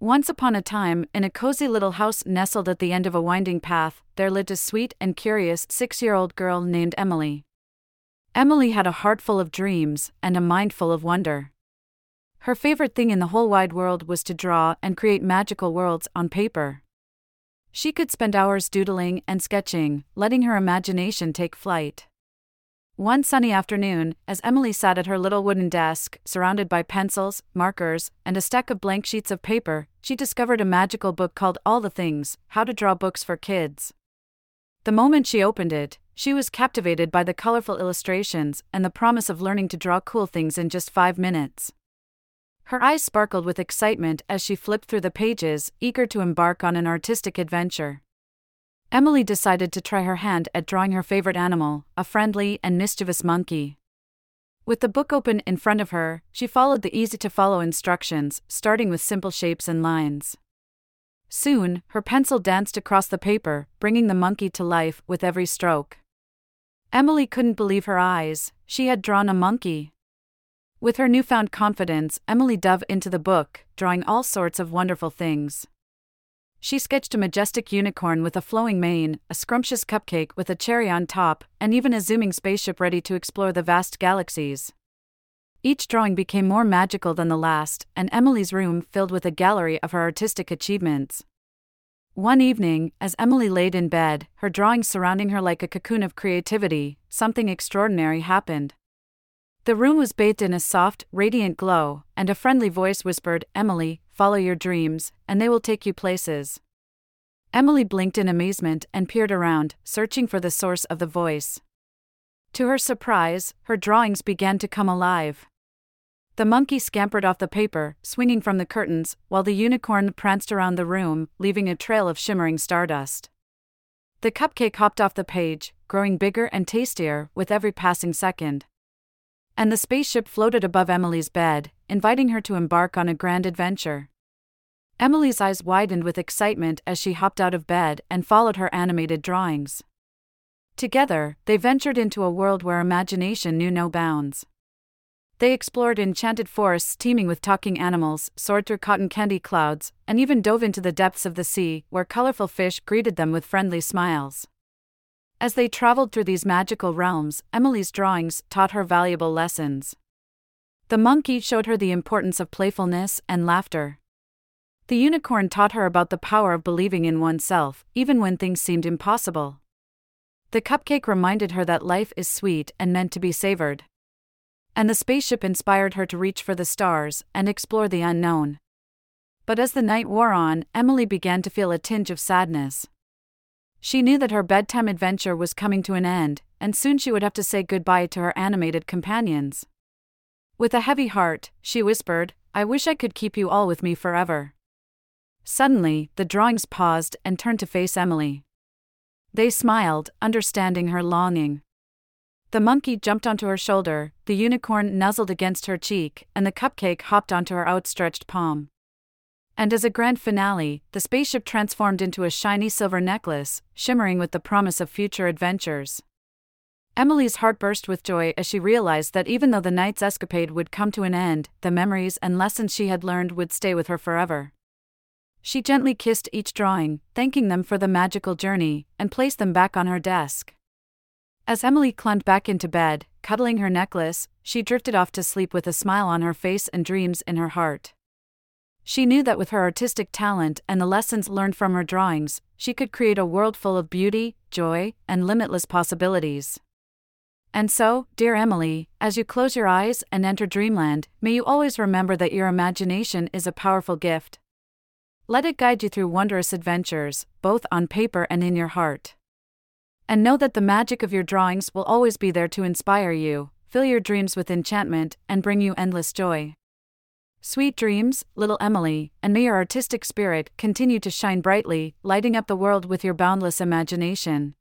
Once upon a time, in a cozy little house nestled at the end of a winding path, there lived a sweet and curious six year old girl named Emily. Emily had a heart full of dreams and a mind full of wonder. Her favorite thing in the whole wide world was to draw and create magical worlds on paper. She could spend hours doodling and sketching, letting her imagination take flight. One sunny afternoon, as Emily sat at her little wooden desk, surrounded by pencils, markers, and a stack of blank sheets of paper, she discovered a magical book called All the Things How to Draw Books for Kids. The moment she opened it, she was captivated by the colorful illustrations and the promise of learning to draw cool things in just five minutes. Her eyes sparkled with excitement as she flipped through the pages, eager to embark on an artistic adventure. Emily decided to try her hand at drawing her favorite animal, a friendly and mischievous monkey. With the book open in front of her, she followed the easy to follow instructions, starting with simple shapes and lines. Soon, her pencil danced across the paper, bringing the monkey to life with every stroke. Emily couldn't believe her eyes, she had drawn a monkey. With her newfound confidence, Emily dove into the book, drawing all sorts of wonderful things. She sketched a majestic unicorn with a flowing mane, a scrumptious cupcake with a cherry on top, and even a zooming spaceship ready to explore the vast galaxies. Each drawing became more magical than the last, and Emily's room filled with a gallery of her artistic achievements. One evening, as Emily laid in bed, her drawings surrounding her like a cocoon of creativity, something extraordinary happened. The room was bathed in a soft, radiant glow, and a friendly voice whispered, Emily, follow your dreams, and they will take you places. Emily blinked in amazement and peered around, searching for the source of the voice. To her surprise, her drawings began to come alive. The monkey scampered off the paper, swinging from the curtains, while the unicorn pranced around the room, leaving a trail of shimmering stardust. The cupcake hopped off the page, growing bigger and tastier with every passing second. And the spaceship floated above Emily's bed, inviting her to embark on a grand adventure. Emily's eyes widened with excitement as she hopped out of bed and followed her animated drawings. Together, they ventured into a world where imagination knew no bounds. They explored enchanted forests teeming with talking animals, soared through cotton candy clouds, and even dove into the depths of the sea, where colorful fish greeted them with friendly smiles. As they traveled through these magical realms, Emily's drawings taught her valuable lessons. The monkey showed her the importance of playfulness and laughter. The unicorn taught her about the power of believing in oneself, even when things seemed impossible. The cupcake reminded her that life is sweet and meant to be savored. And the spaceship inspired her to reach for the stars and explore the unknown. But as the night wore on, Emily began to feel a tinge of sadness. She knew that her bedtime adventure was coming to an end, and soon she would have to say goodbye to her animated companions. With a heavy heart, she whispered, I wish I could keep you all with me forever. Suddenly, the drawings paused and turned to face Emily. They smiled, understanding her longing. The monkey jumped onto her shoulder, the unicorn nuzzled against her cheek, and the cupcake hopped onto her outstretched palm. And as a grand finale, the spaceship transformed into a shiny silver necklace, shimmering with the promise of future adventures. Emily's heart burst with joy as she realized that even though the night's escapade would come to an end, the memories and lessons she had learned would stay with her forever. She gently kissed each drawing, thanking them for the magical journey, and placed them back on her desk. As Emily climbed back into bed, cuddling her necklace, she drifted off to sleep with a smile on her face and dreams in her heart. She knew that with her artistic talent and the lessons learned from her drawings, she could create a world full of beauty, joy, and limitless possibilities. And so, dear Emily, as you close your eyes and enter dreamland, may you always remember that your imagination is a powerful gift. Let it guide you through wondrous adventures, both on paper and in your heart. And know that the magic of your drawings will always be there to inspire you, fill your dreams with enchantment, and bring you endless joy. Sweet dreams, little Emily, and may your artistic spirit continue to shine brightly, lighting up the world with your boundless imagination.